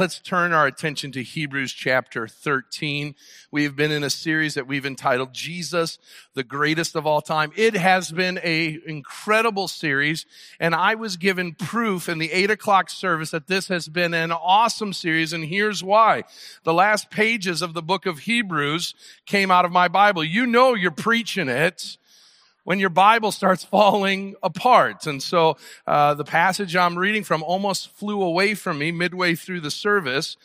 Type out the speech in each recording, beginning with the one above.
Let's turn our attention to Hebrews chapter 13. We've been in a series that we've entitled Jesus, the greatest of all time. It has been a incredible series, and I was given proof in the eight o'clock service that this has been an awesome series, and here's why. The last pages of the book of Hebrews came out of my Bible. You know you're preaching it when your Bible starts falling apart. And so uh, the passage I'm reading from almost flew away from me midway through the service.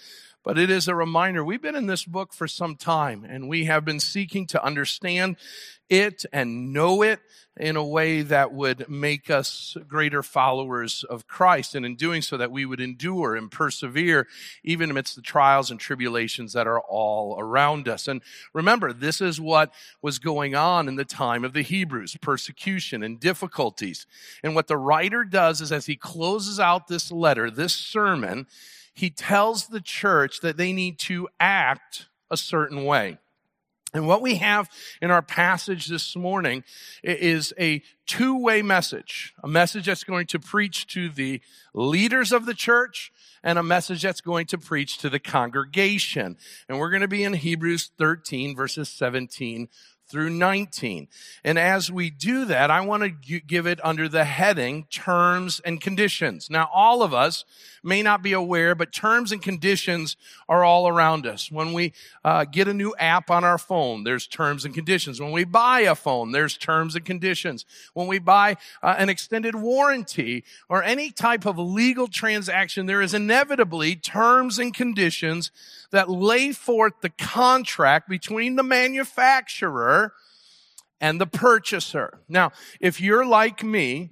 But it is a reminder. We've been in this book for some time and we have been seeking to understand it and know it in a way that would make us greater followers of Christ. And in doing so, that we would endure and persevere even amidst the trials and tribulations that are all around us. And remember, this is what was going on in the time of the Hebrews persecution and difficulties. And what the writer does is as he closes out this letter, this sermon, he tells the church that they need to act a certain way. And what we have in our passage this morning is a two way message a message that's going to preach to the leaders of the church and a message that's going to preach to the congregation. And we're going to be in Hebrews 13, verses 17 through 19. And as we do that, I want to give it under the heading terms and conditions. Now, all of us may not be aware, but terms and conditions are all around us. When we uh, get a new app on our phone, there's terms and conditions. When we buy a phone, there's terms and conditions. When we buy uh, an extended warranty or any type of legal transaction, there is inevitably terms and conditions that lay forth the contract between the manufacturer and the purchaser. Now, if you're like me,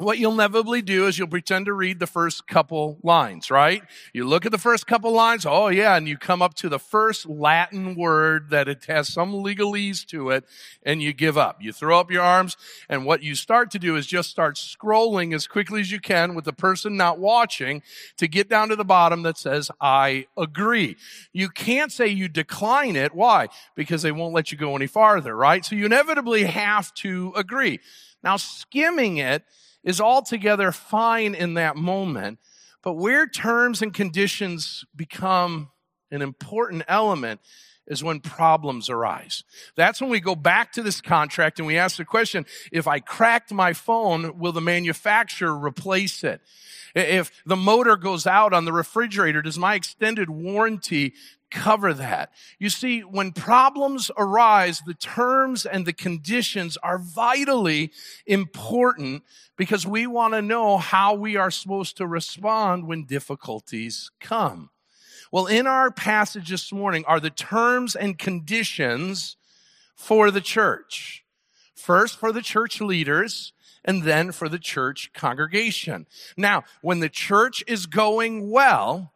what you'll inevitably do is you'll pretend to read the first couple lines, right? You look at the first couple lines, oh yeah, and you come up to the first Latin word that it has some legalese to it, and you give up. You throw up your arms, and what you start to do is just start scrolling as quickly as you can with the person not watching to get down to the bottom that says, I agree. You can't say you decline it. Why? Because they won't let you go any farther, right? So you inevitably have to agree. Now, skimming it, is altogether fine in that moment. But where terms and conditions become an important element is when problems arise. That's when we go back to this contract and we ask the question, if I cracked my phone, will the manufacturer replace it? If the motor goes out on the refrigerator, does my extended warranty cover that. You see, when problems arise, the terms and the conditions are vitally important because we want to know how we are supposed to respond when difficulties come. Well, in our passage this morning are the terms and conditions for the church. First, for the church leaders, and then for the church congregation. Now, when the church is going well,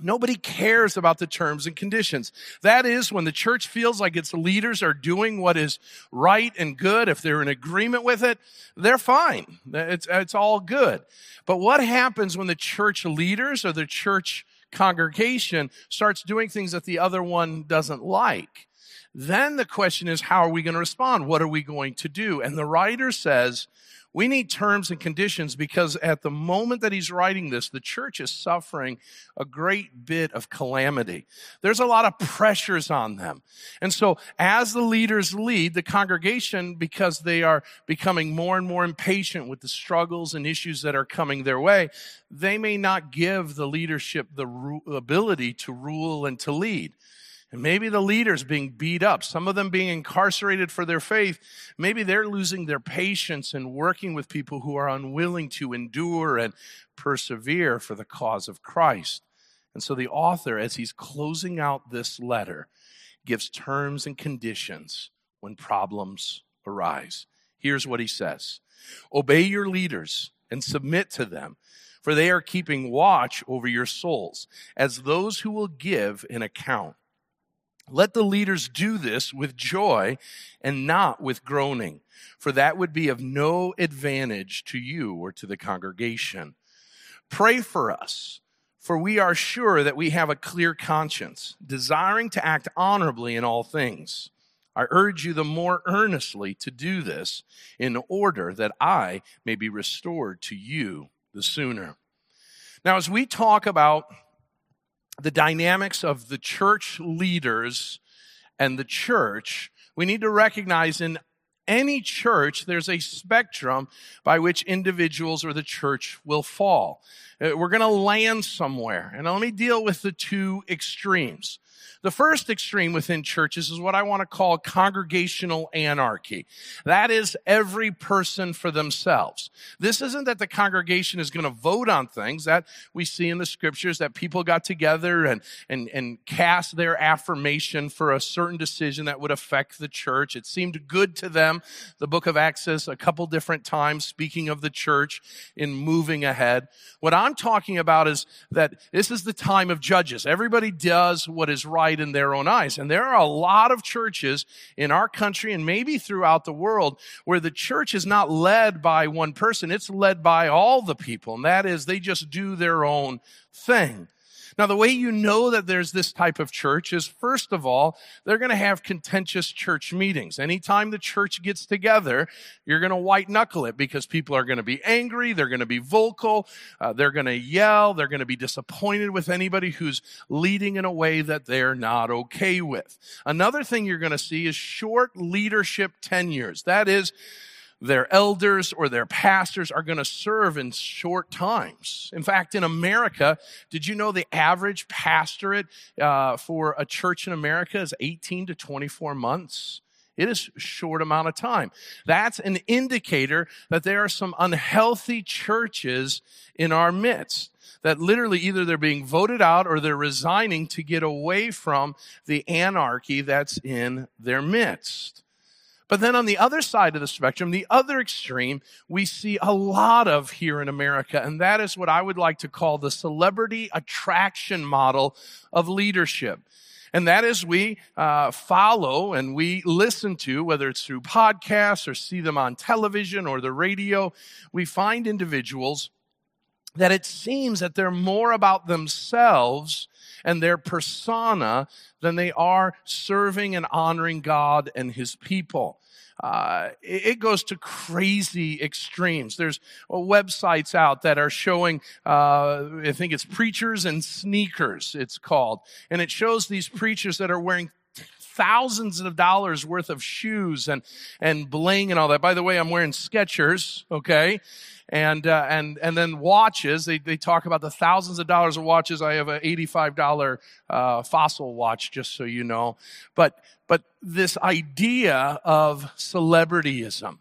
Nobody cares about the terms and conditions. That is when the church feels like its leaders are doing what is right and good. If they're in agreement with it, they're fine. It's, it's all good. But what happens when the church leaders or the church congregation starts doing things that the other one doesn't like? Then the question is, how are we going to respond? What are we going to do? And the writer says, we need terms and conditions because at the moment that he's writing this, the church is suffering a great bit of calamity. There's a lot of pressures on them. And so as the leaders lead the congregation, because they are becoming more and more impatient with the struggles and issues that are coming their way, they may not give the leadership the ability to rule and to lead. And maybe the leaders being beat up, some of them being incarcerated for their faith. Maybe they're losing their patience and working with people who are unwilling to endure and persevere for the cause of Christ. And so the author, as he's closing out this letter, gives terms and conditions when problems arise. Here's what he says Obey your leaders and submit to them, for they are keeping watch over your souls as those who will give an account. Let the leaders do this with joy and not with groaning, for that would be of no advantage to you or to the congregation. Pray for us, for we are sure that we have a clear conscience, desiring to act honorably in all things. I urge you the more earnestly to do this in order that I may be restored to you the sooner. Now, as we talk about the dynamics of the church leaders and the church, we need to recognize in any church, there's a spectrum by which individuals or the church will fall. Uh, we're going to land somewhere. And let me deal with the two extremes. The first extreme within churches is what I want to call congregational anarchy. That is every person for themselves. This isn't that the congregation is going to vote on things that we see in the scriptures that people got together and, and, and cast their affirmation for a certain decision that would affect the church. It seemed good to them. The book of Acts says a couple different times speaking of the church in moving ahead. What I'm talking about is that this is the time of judges. Everybody does what is right in their own eyes. And there are a lot of churches in our country and maybe throughout the world where the church is not led by one person. It's led by all the people. And that is they just do their own thing. Now, the way you know that there's this type of church is first of all, they're going to have contentious church meetings. Anytime the church gets together, you're going to white knuckle it because people are going to be angry. They're going to be vocal. Uh, they're going to yell. They're going to be disappointed with anybody who's leading in a way that they're not okay with. Another thing you're going to see is short leadership tenures. That is, their elders or their pastors are going to serve in short times. In fact, in America, did you know the average pastorate uh, for a church in America is 18 to 24 months? It is a short amount of time. That's an indicator that there are some unhealthy churches in our midst that literally either they're being voted out or they're resigning to get away from the anarchy that's in their midst. But then on the other side of the spectrum, the other extreme, we see a lot of here in America, and that is what I would like to call the celebrity attraction model of leadership. And that is we uh, follow and we listen to, whether it's through podcasts or see them on television or the radio, we find individuals that it seems that they're more about themselves and their persona than they are serving and honoring God and his people. Uh, it goes to crazy extremes. There's websites out that are showing, uh, I think it's preachers and sneakers, it's called. And it shows these preachers that are wearing thousands of dollars worth of shoes and, and bling and all that. By the way, I'm wearing Skechers, okay? and uh, and and then watches. They they talk about the thousands of dollars of watches. I have an eighty-five dollar uh, fossil watch, just so you know. But but this idea of celebrityism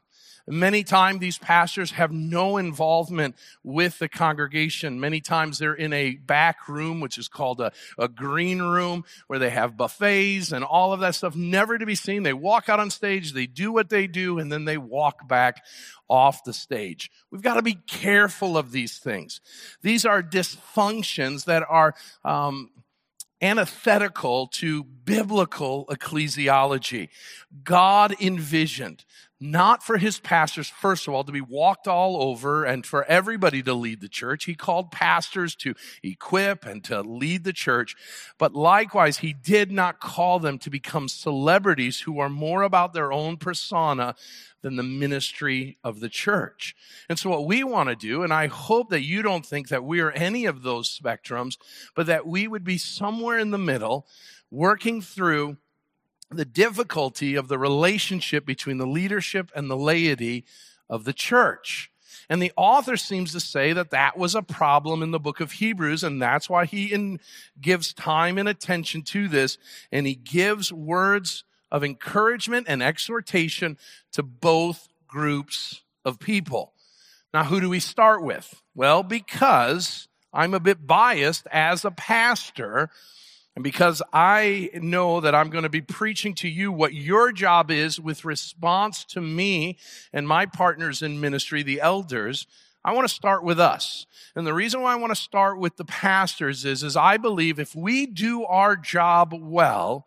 Many times these pastors have no involvement with the congregation. Many times they're in a back room, which is called a, a green room, where they have buffets and all of that stuff, never to be seen. They walk out on stage, they do what they do, and then they walk back off the stage. We've got to be careful of these things. These are dysfunctions that are um, antithetical to biblical ecclesiology. God envisioned not for his pastors, first of all, to be walked all over and for everybody to lead the church. He called pastors to equip and to lead the church. But likewise, he did not call them to become celebrities who are more about their own persona than the ministry of the church. And so what we want to do, and I hope that you don't think that we are any of those spectrums, but that we would be somewhere in the middle, working through the difficulty of the relationship between the leadership and the laity of the church. And the author seems to say that that was a problem in the book of Hebrews, and that's why he in, gives time and attention to this, and he gives words of encouragement and exhortation to both groups of people. Now, who do we start with? Well, because I'm a bit biased as a pastor, and because I know that I'm going to be preaching to you what your job is with response to me and my partners in ministry, the elders, I want to start with us. And the reason why I want to start with the pastors is, is I believe if we do our job well,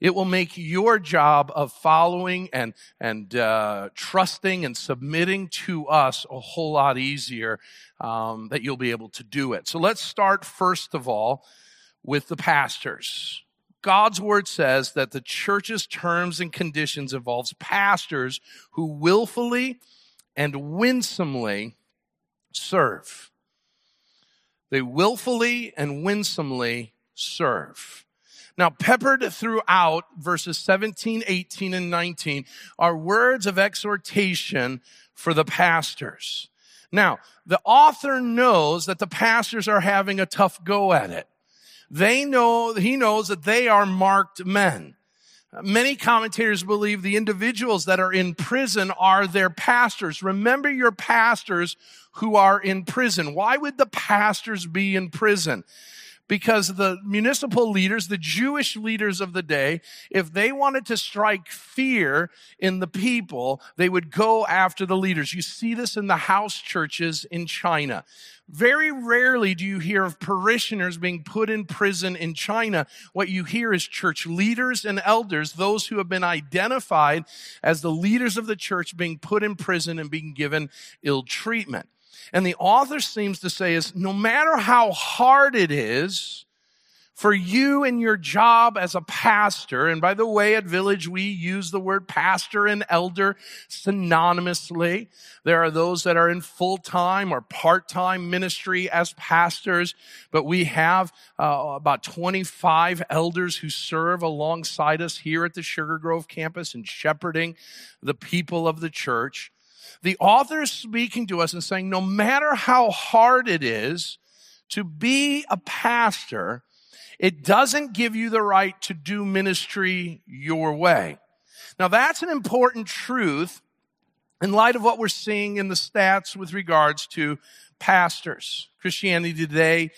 it will make your job of following and, and uh, trusting and submitting to us a whole lot easier um, that you'll be able to do it. So let's start first of all with the pastors. God's word says that the church's terms and conditions involves pastors who willfully and winsomely serve. They willfully and winsomely serve. Now, peppered throughout verses 17, 18, and 19 are words of exhortation for the pastors. Now, the author knows that the pastors are having a tough go at it. They know, he knows that they are marked men. Many commentators believe the individuals that are in prison are their pastors. Remember your pastors who are in prison. Why would the pastors be in prison? Because the municipal leaders, the Jewish leaders of the day, if they wanted to strike fear in the people, they would go after the leaders. You see this in the house churches in China. Very rarely do you hear of parishioners being put in prison in China. What you hear is church leaders and elders, those who have been identified as the leaders of the church being put in prison and being given ill treatment. And the author seems to say is no matter how hard it is for you and your job as a pastor, and by the way, at Village, we use the word pastor and elder synonymously. There are those that are in full-time or part-time ministry as pastors, but we have uh, about 25 elders who serve alongside us here at the Sugar Grove campus and shepherding the people of the church. The author is speaking to us and saying, no matter how hard it is to be a pastor, it doesn't give you the right to do ministry your way. Now that's an important truth in light of what we're seeing in the stats with regards to pastors. Christianity Today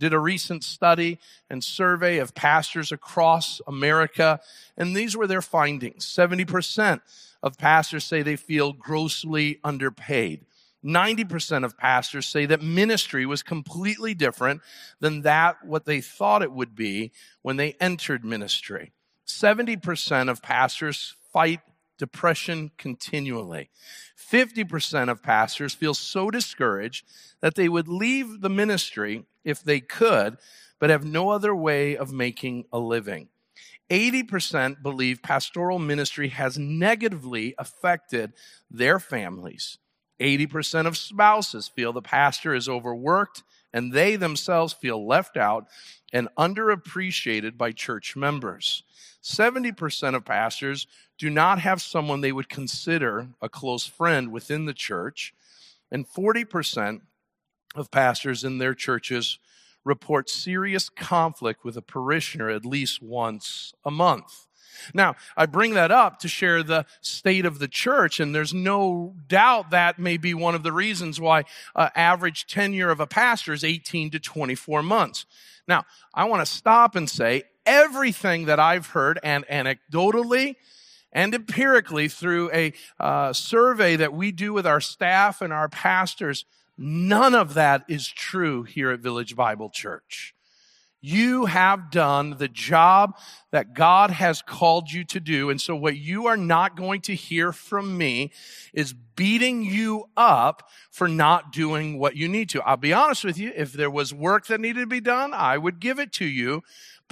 did a recent study and survey of pastors across America, and these were their findings. 70% of pastors say they feel grossly underpaid. 90% of pastors say that ministry was completely different than that what they thought it would be when they entered ministry. 70% of pastors fight depression continually. 50% of pastors feel so discouraged that they would leave the ministry if they could, but have no other way of making a living. 80% believe pastoral ministry has negatively affected their families. 80% of spouses feel the pastor is overworked and they themselves feel left out and underappreciated by church members. 70% of pastors do not have someone they would consider a close friend within the church. And 40% of pastors in their churches report serious conflict with a parishioner at least once a month. Now, I bring that up to share the state of the church, and there's no doubt that may be one of the reasons why uh, average tenure of a pastor is 18 to 24 months. Now, I want to stop and say everything that I've heard, and anecdotally and empirically through a uh, survey that we do with our staff and our pastors, None of that is true here at Village Bible Church. You have done the job that God has called you to do. And so what you are not going to hear from me is beating you up for not doing what you need to. I'll be honest with you. If there was work that needed to be done, I would give it to you.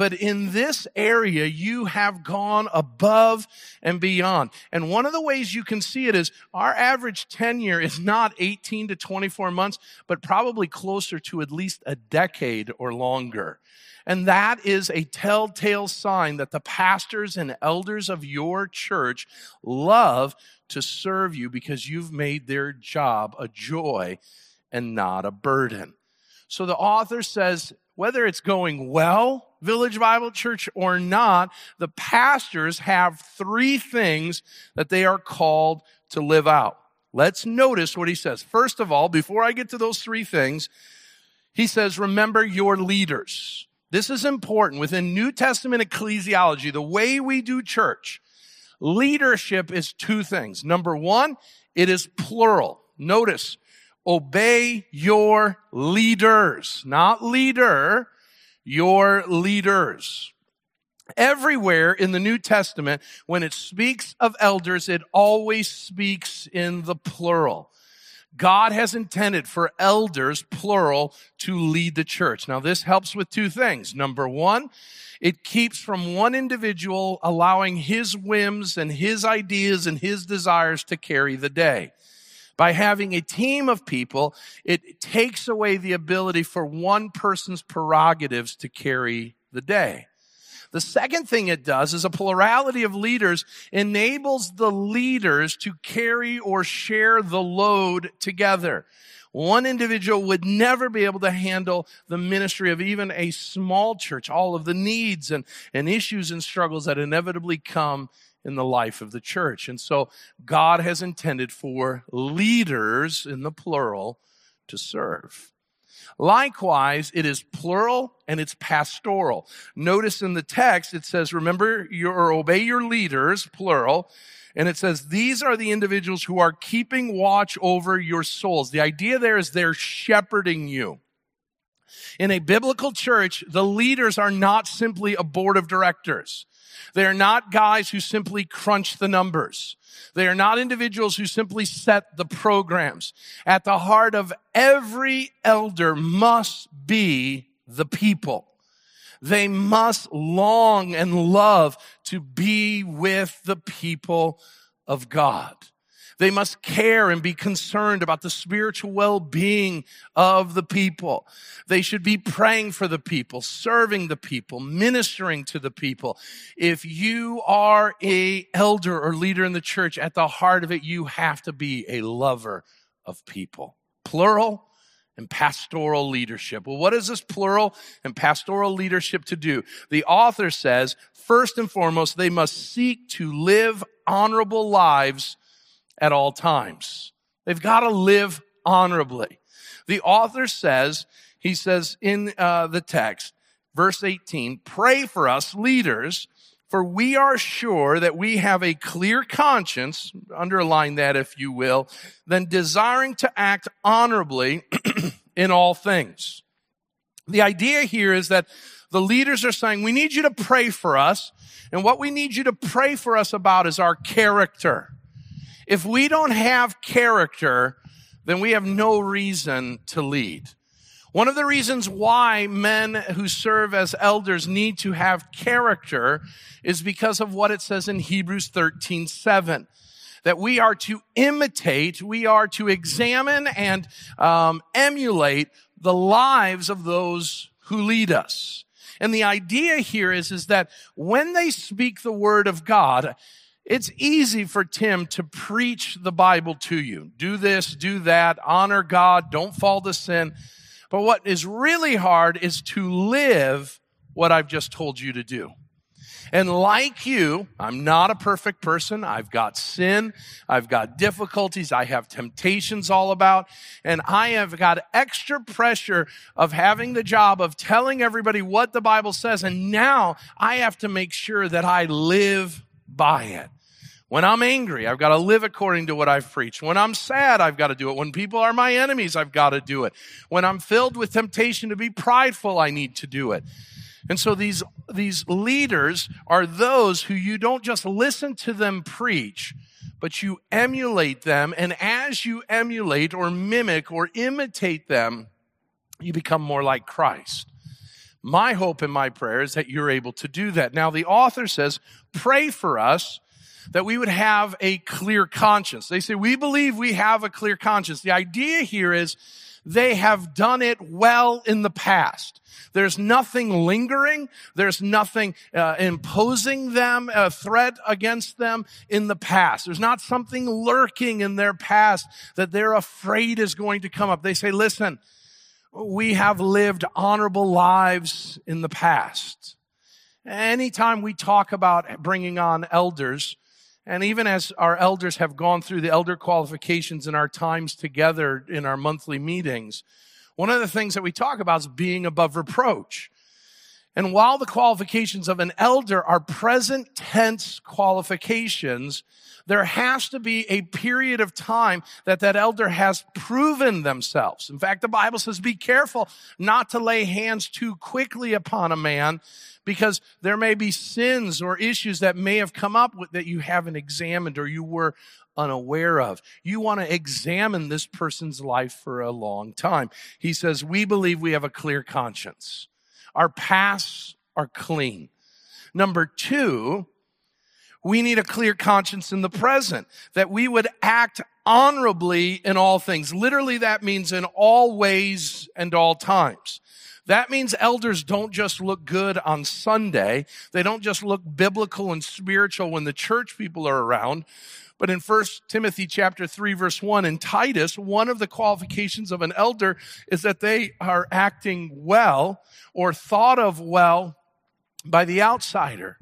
But in this area, you have gone above and beyond. And one of the ways you can see it is our average tenure is not 18 to 24 months, but probably closer to at least a decade or longer. And that is a telltale sign that the pastors and elders of your church love to serve you because you've made their job a joy and not a burden. So the author says, whether it's going well, Village Bible Church or not, the pastors have three things that they are called to live out. Let's notice what he says. First of all, before I get to those three things, he says, remember your leaders. This is important within New Testament ecclesiology, the way we do church. Leadership is two things. Number one, it is plural. Notice, obey your leaders, not leader, your leaders. Everywhere in the New Testament, when it speaks of elders, it always speaks in the plural. God has intended for elders, plural, to lead the church. Now, this helps with two things. Number one, it keeps from one individual allowing his whims and his ideas and his desires to carry the day. By having a team of people, it takes away the ability for one person's prerogatives to carry the day. The second thing it does is a plurality of leaders enables the leaders to carry or share the load together. One individual would never be able to handle the ministry of even a small church, all of the needs and, and issues and struggles that inevitably come in the life of the church. And so God has intended for leaders in the plural to serve. Likewise, it is plural and it's pastoral. Notice in the text, it says, remember your, or obey your leaders, plural. And it says, these are the individuals who are keeping watch over your souls. The idea there is they're shepherding you. In a biblical church, the leaders are not simply a board of directors. They are not guys who simply crunch the numbers. They are not individuals who simply set the programs. At the heart of every elder must be the people. They must long and love to be with the people of God. They must care and be concerned about the spiritual well-being of the people. They should be praying for the people, serving the people, ministering to the people. If you are a elder or leader in the church, at the heart of it, you have to be a lover of people. Plural, and pastoral leadership. Well, what is this plural and pastoral leadership to do? The author says, first and foremost, they must seek to live honorable lives at all times. They've got to live honorably. The author says, he says in uh, the text, verse 18, pray for us leaders for we are sure that we have a clear conscience, underline that if you will, then desiring to act honorably in all things. The idea here is that the leaders are saying, we need you to pray for us. And what we need you to pray for us about is our character. If we don't have character, then we have no reason to lead. One of the reasons why men who serve as elders need to have character is because of what it says in Hebrews 13, 7. That we are to imitate, we are to examine and um, emulate the lives of those who lead us. And the idea here is, is that when they speak the word of God, it's easy for Tim to preach the Bible to you. Do this, do that, honor God, don't fall to sin. But what is really hard is to live what I've just told you to do. And like you, I'm not a perfect person. I've got sin. I've got difficulties. I have temptations all about. And I have got extra pressure of having the job of telling everybody what the Bible says. And now I have to make sure that I live by it. When I'm angry, I've got to live according to what I've preached. When I'm sad, I've got to do it. When people are my enemies, I've got to do it. When I'm filled with temptation to be prideful, I need to do it. And so these, these leaders are those who you don't just listen to them preach, but you emulate them. And as you emulate or mimic or imitate them, you become more like Christ. My hope and my prayer is that you're able to do that. Now, the author says, pray for us that we would have a clear conscience. They say, we believe we have a clear conscience. The idea here is they have done it well in the past. There's nothing lingering. There's nothing uh, imposing them, a threat against them in the past. There's not something lurking in their past that they're afraid is going to come up. They say, listen, we have lived honorable lives in the past. Anytime we talk about bringing on elders, and even as our elders have gone through the elder qualifications in our times together in our monthly meetings, one of the things that we talk about is being above reproach. And while the qualifications of an elder are present tense qualifications, there has to be a period of time that that elder has proven themselves. In fact, the Bible says, be careful not to lay hands too quickly upon a man because there may be sins or issues that may have come up with, that you haven't examined or you were unaware of. You want to examine this person's life for a long time. He says, we believe we have a clear conscience. Our pasts are clean. Number two, we need a clear conscience in the present, that we would act honorably in all things. Literally, that means in all ways and all times. That means elders don't just look good on Sunday. They don't just look biblical and spiritual when the church people are around. But in 1 Timothy chapter 3 verse 1 in Titus, one of the qualifications of an elder is that they are acting well or thought of well by the outsider.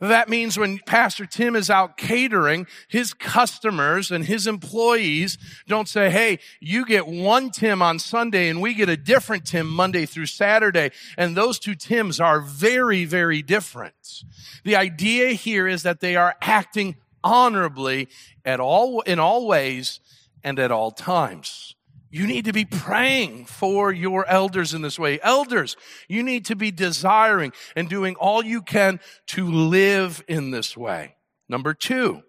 That means when Pastor Tim is out catering, his customers and his employees don't say, Hey, you get one Tim on Sunday and we get a different Tim Monday through Saturday. And those two Tims are very, very different. The idea here is that they are acting honorably at all, in all ways and at all times. You need to be praying for your elders in this way. Elders, you need to be desiring and doing all you can to live in this way. Number two,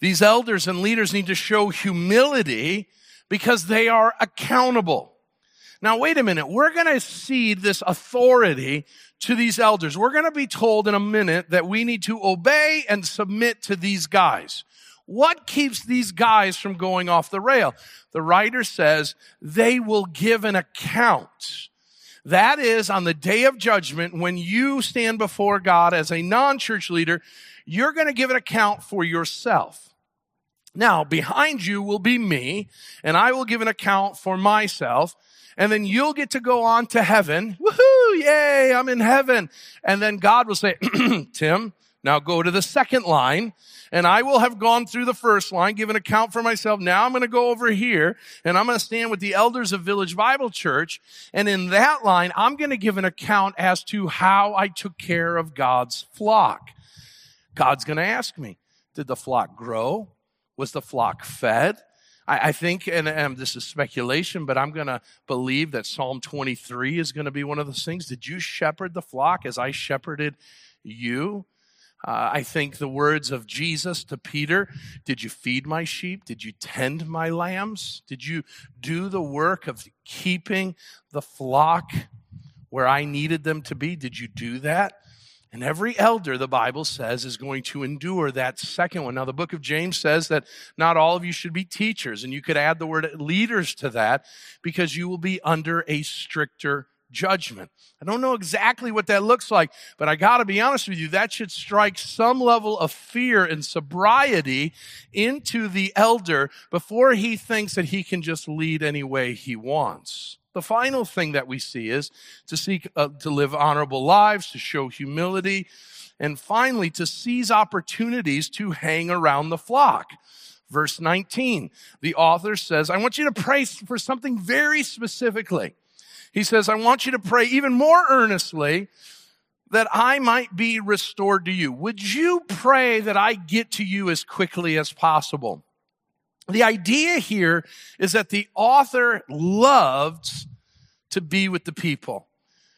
these elders and leaders need to show humility because they are accountable. Now, wait a minute. We're going to cede this authority to these elders. We're going to be told in a minute that we need to obey and submit to these guys. What keeps these guys from going off the rail? The writer says they will give an account. That is on the day of judgment when you stand before God as a non-church leader, you're going to give an account for yourself. Now, behind you will be me, and I will give an account for myself and then you'll get to go on to heaven. Woohoo! Yay! I'm in heaven. And then God will say, Tim, now go to the second line. And I will have gone through the first line, give an account for myself. Now I'm going to go over here and I'm going to stand with the elders of Village Bible Church. And in that line, I'm going to give an account as to how I took care of God's flock. God's going to ask me, did the flock grow? Was the flock fed? I, I think, and, and this is speculation, but I'm going to believe that Psalm 23 is going to be one of those things. Did you shepherd the flock as I shepherded you? Uh, I think the words of Jesus to Peter Did you feed my sheep? Did you tend my lambs? Did you do the work of keeping the flock where I needed them to be? Did you do that? And every elder, the Bible says, is going to endure that second one. Now, the book of James says that not all of you should be teachers, and you could add the word leaders to that because you will be under a stricter judgment. I don't know exactly what that looks like, but I got to be honest with you, that should strike some level of fear and sobriety into the elder before he thinks that he can just lead any way he wants. The final thing that we see is to seek uh, to live honorable lives, to show humility, and finally to seize opportunities to hang around the flock. Verse 19, the author says, I want you to pray for something very specifically. He says, I want you to pray even more earnestly that I might be restored to you. Would you pray that I get to you as quickly as possible? The idea here is that the author loved to be with the people.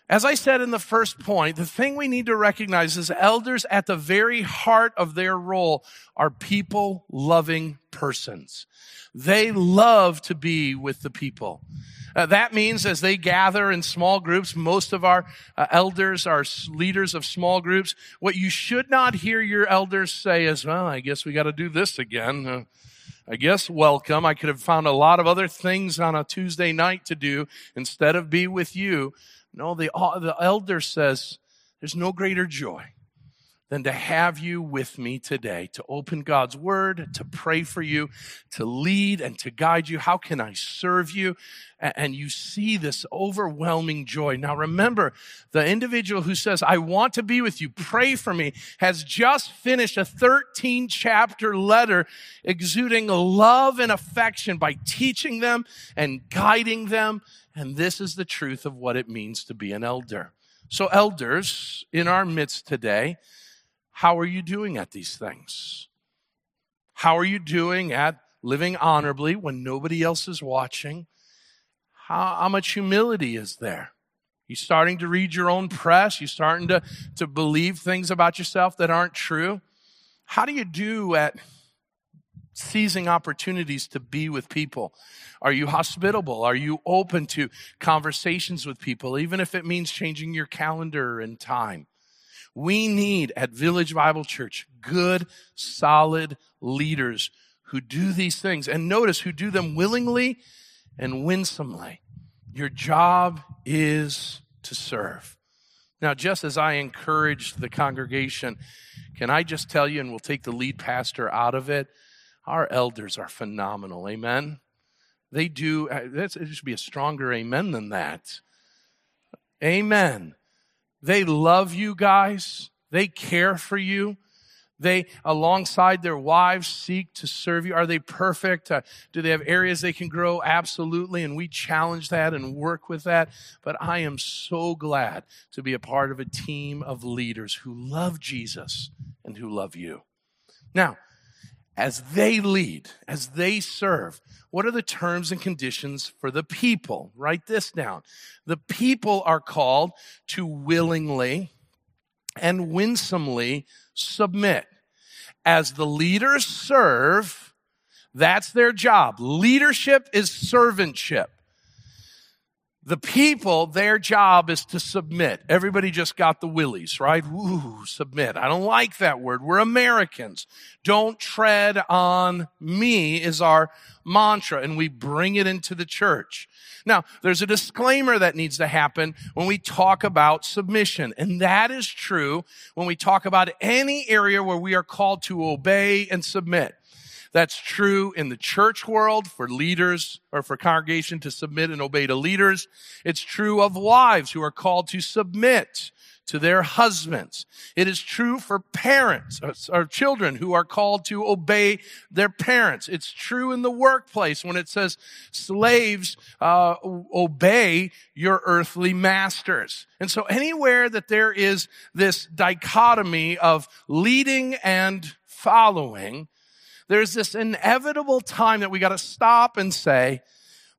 As I said in the first point, the thing we need to recognize is elders at the very heart of their role are people loving persons. They love to be with the people. Uh, that means as they gather in small groups, most of our uh, elders are leaders of small groups. What you should not hear your elders say is, well, I guess we got to do this again. Uh, I guess welcome. I could have found a lot of other things on a Tuesday night to do instead of be with you. No, the, uh, the elder says, there's no greater joy than to have you with me today, to open God's word, to pray for you, to lead and to guide you. How can I serve you? And you see this overwhelming joy. Now remember, the individual who says, I want to be with you, pray for me, has just finished a 13 chapter letter exuding love and affection by teaching them and guiding them. And this is the truth of what it means to be an elder. So elders in our midst today, how are you doing at these things? How are you doing at living honorably when nobody else is watching? How, how much humility is there? You starting to read your own press? You starting to, to believe things about yourself that aren't true? How do you do at seizing opportunities to be with people? Are you hospitable? Are you open to conversations with people, even if it means changing your calendar and time? We need at Village Bible Church good, solid leaders who do these things. And notice who do them willingly and winsomely. Your job is to serve. Now, just as I encouraged the congregation, can I just tell you, and we'll take the lead pastor out of it, our elders are phenomenal. Amen. They do, uh, it should be a stronger amen than that. Amen. They love you guys. They care for you. They, alongside their wives, seek to serve you. Are they perfect? Uh, do they have areas they can grow? Absolutely. And we challenge that and work with that. But I am so glad to be a part of a team of leaders who love Jesus and who love you. Now, as they lead, as they serve, what are the terms and conditions for the people? Write this down. The people are called to willingly and winsomely submit. As the leaders serve, that's their job. Leadership is servantship. The people, their job is to submit. Everybody just got the willies, right? Woo, submit. I don't like that word. We're Americans. Don't tread on me is our mantra, and we bring it into the church. Now, there's a disclaimer that needs to happen when we talk about submission, and that is true when we talk about any area where we are called to obey and submit. That's true in the church world for leaders or for congregation to submit and obey to leaders. It's true of wives who are called to submit to their husbands. It is true for parents or children who are called to obey their parents. It's true in the workplace when it says slaves uh, obey your earthly masters. And so anywhere that there is this dichotomy of leading and following, there's this inevitable time that we got to stop and say,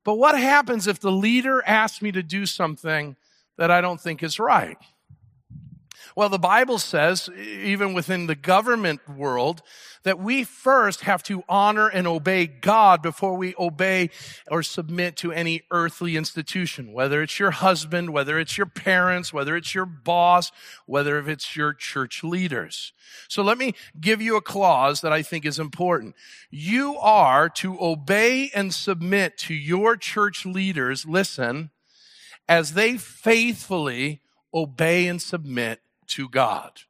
but what happens if the leader asks me to do something that I don't think is right? Well, the Bible says, even within the government world, that we first have to honor and obey God before we obey or submit to any earthly institution, whether it's your husband, whether it's your parents, whether it's your boss, whether it's your church leaders. So let me give you a clause that I think is important. You are to obey and submit to your church leaders, listen, as they faithfully obey and submit to God.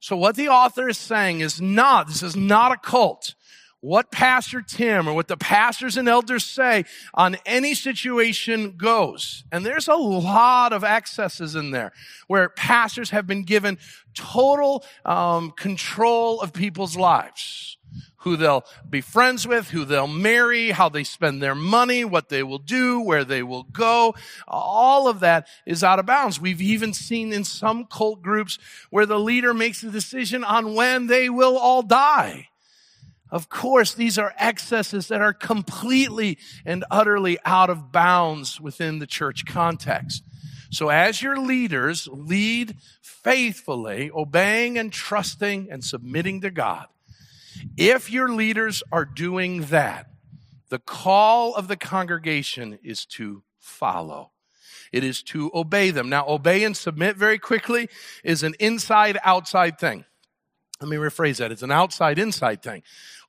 So what the author is saying is not, this is not a cult. What Pastor Tim or what the pastors and elders say on any situation goes. And there's a lot of excesses in there where pastors have been given total um, control of people's lives who they'll be friends with, who they'll marry, how they spend their money, what they will do, where they will go. All of that is out of bounds. We've even seen in some cult groups where the leader makes a decision on when they will all die. Of course, these are excesses that are completely and utterly out of bounds within the church context. So as your leaders lead faithfully, obeying and trusting and submitting to God, if your leaders are doing that, the call of the congregation is to follow. It is to obey them. Now, obey and submit very quickly is an inside outside thing. Let me rephrase that. It's an outside inside thing.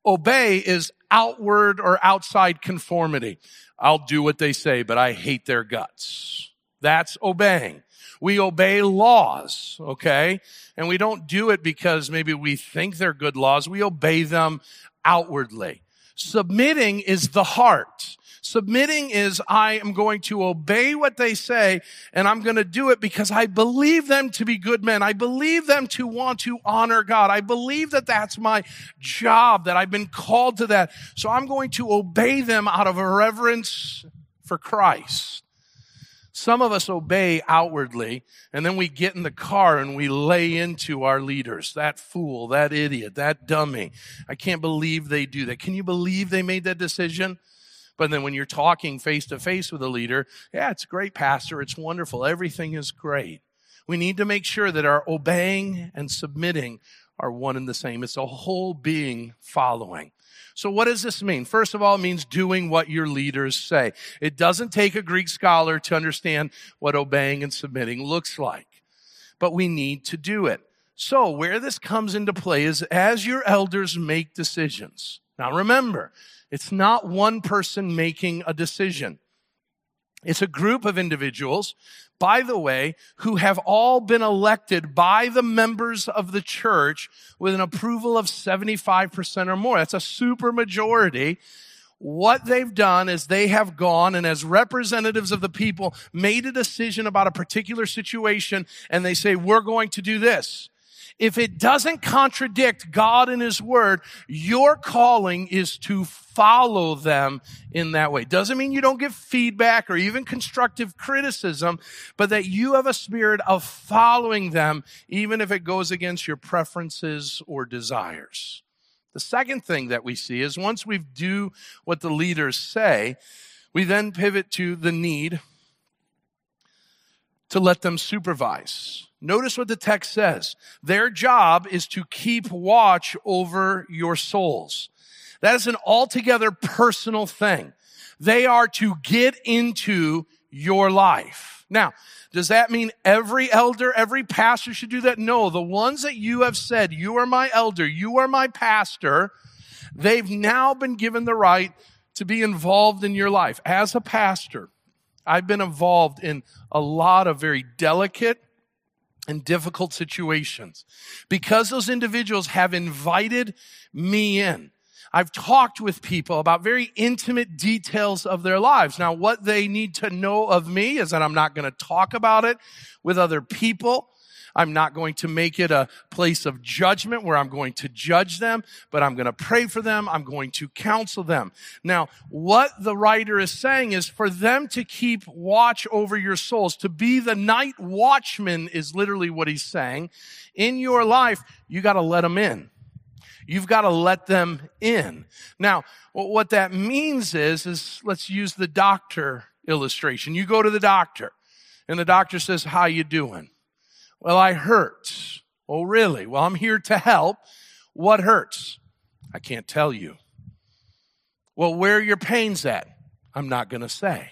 Obey is outward or outside conformity. I'll do what they say, but I hate their guts. That's obeying. We obey laws, okay? And we don't do it because maybe we think they're good laws. We obey them outwardly. Submitting is the heart. Submitting is I am going to obey what they say and I'm going to do it because I believe them to be good men. I believe them to want to honor God. I believe that that's my job, that I've been called to that. So I'm going to obey them out of a reverence for Christ. Some of us obey outwardly, and then we get in the car and we lay into our leaders. That fool, that idiot, that dummy. I can't believe they do that. Can you believe they made that decision? But then when you're talking face to face with a leader, yeah, it's great, Pastor. It's wonderful. Everything is great. We need to make sure that our obeying and submitting are one and the same. It's a whole being following. So what does this mean? First of all, it means doing what your leaders say. It doesn't take a Greek scholar to understand what obeying and submitting looks like, but we need to do it. So where this comes into play is as your elders make decisions. Now remember, it's not one person making a decision. It's a group of individuals, by the way, who have all been elected by the members of the church with an approval of 75% or more. That's a super majority. What they've done is they have gone and as representatives of the people made a decision about a particular situation and they say, we're going to do this. If it doesn't contradict God and His Word, your calling is to follow them in that way. Doesn't mean you don't give feedback or even constructive criticism, but that you have a spirit of following them, even if it goes against your preferences or desires. The second thing that we see is once we do what the leaders say, we then pivot to the need to let them supervise. Notice what the text says. Their job is to keep watch over your souls. That is an altogether personal thing. They are to get into your life. Now, does that mean every elder, every pastor should do that? No, the ones that you have said, you are my elder, you are my pastor, they've now been given the right to be involved in your life. As a pastor, I've been involved in a lot of very delicate and difficult situations because those individuals have invited me in. I've talked with people about very intimate details of their lives. Now, what they need to know of me is that I'm not going to talk about it with other people. I'm not going to make it a place of judgment where I'm going to judge them, but I'm going to pray for them. I'm going to counsel them. Now, what the writer is saying is for them to keep watch over your souls, to be the night watchman is literally what he's saying. In your life, you got to let them in. You've got to let them in. Now, what that means is, is let's use the doctor illustration. You go to the doctor and the doctor says, how you doing? Well, I hurt. Oh, really? Well, I'm here to help. What hurts? I can't tell you. Well, where are your pains at? I'm not going to say.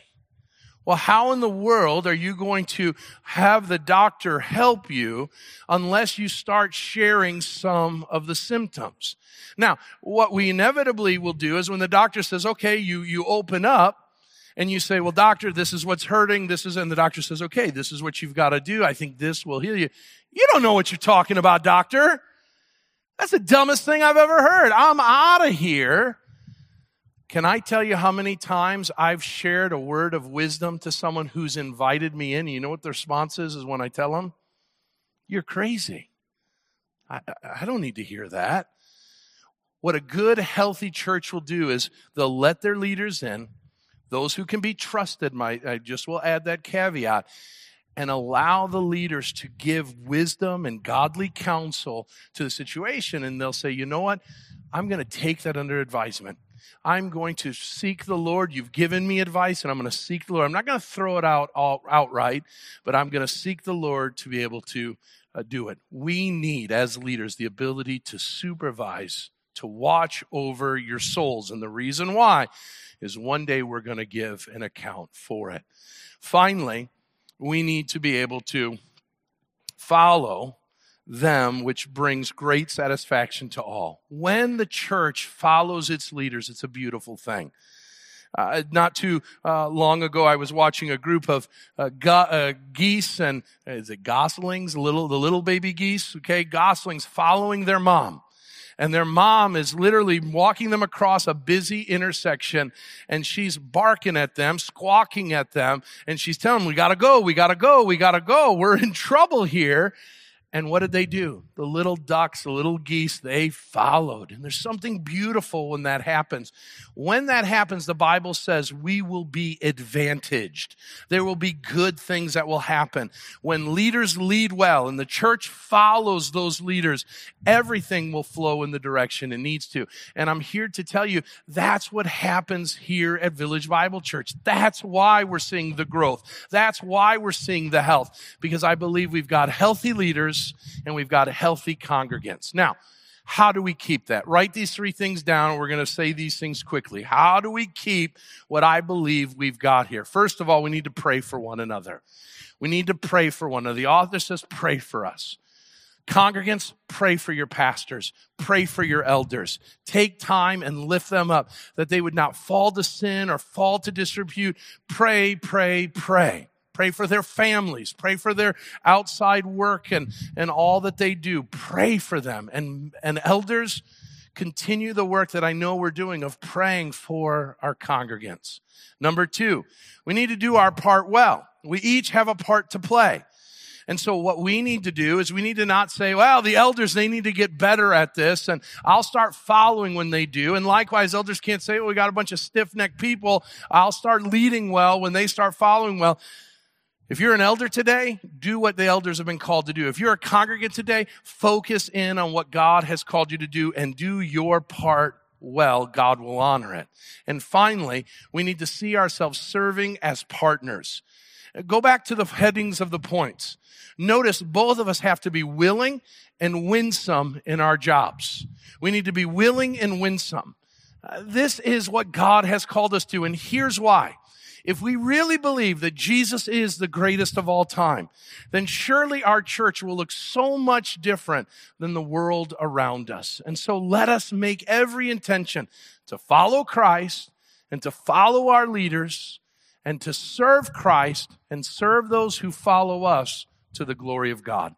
Well, how in the world are you going to have the doctor help you unless you start sharing some of the symptoms? Now, what we inevitably will do is when the doctor says, okay, you, you open up, and you say, well, doctor, this is what's hurting. This is, and the doctor says, okay, this is what you've got to do. I think this will heal you. You don't know what you're talking about, doctor. That's the dumbest thing I've ever heard. I'm out of here. Can I tell you how many times I've shared a word of wisdom to someone who's invited me in? You know what the response is, is when I tell them, you're crazy. I, I don't need to hear that. What a good, healthy church will do is they'll let their leaders in those who can be trusted, my, I just will add that caveat, and allow the leaders to give wisdom and godly counsel to the situation. And they'll say, you know what? I'm going to take that under advisement. I'm going to seek the Lord. You've given me advice, and I'm going to seek the Lord. I'm not going to throw it out all, outright, but I'm going to seek the Lord to be able to uh, do it. We need, as leaders, the ability to supervise, to watch over your souls. And the reason why is one day we're going to give an account for it. Finally, we need to be able to follow them, which brings great satisfaction to all. When the church follows its leaders, it's a beautiful thing. Uh, not too uh, long ago, I was watching a group of uh, go- uh, geese and is it goslings, little the little baby geese? Okay, goslings following their mom and their mom is literally walking them across a busy intersection and she's barking at them, squawking at them, and she's telling them, we gotta go, we gotta go, we gotta go, we're in trouble here. And what did they do? The little ducks, the little geese, they followed. And there's something beautiful when that happens. When that happens, the Bible says we will be advantaged. There will be good things that will happen. When leaders lead well and the church follows those leaders, everything will flow in the direction it needs to. And I'm here to tell you that's what happens here at Village Bible Church. That's why we're seeing the growth. That's why we're seeing the health because I believe we've got healthy and we've got healthy congregants. Now, how do we keep that? Write these three things down. We're going to say these things quickly. How do we keep what I believe we've got here? First of all, we need to pray for one another. We need to pray for one another. The author says, pray for us. Congregants, pray for your pastors. Pray for your elders. Take time and lift them up that they would not fall to sin or fall to disrepute. Pray, pray, pray. Pray for their families. Pray for their outside work and, and all that they do. Pray for them. And, and elders, continue the work that I know we're doing of praying for our congregants. Number two, we need to do our part well. We each have a part to play. And so what we need to do is we need to not say, well, the elders, they need to get better at this and I'll start following when they do. And likewise, elders can't say, well, we got a bunch of stiff necked people. I'll start leading well when they start following well. If you're an elder today, do what the elders have been called to do. If you're a congregant today, focus in on what God has called you to do and do your part well. God will honor it. And finally, we need to see ourselves serving as partners. Go back to the headings of the points. Notice both of us have to be willing and winsome in our jobs. We need to be willing and winsome. Uh, this is what God has called us to, and here's why. If we really believe that Jesus is the greatest of all time, then surely our church will look so much different than the world around us. And so let us make every intention to follow Christ and to follow our leaders and to serve Christ and serve those who follow us to the glory of God.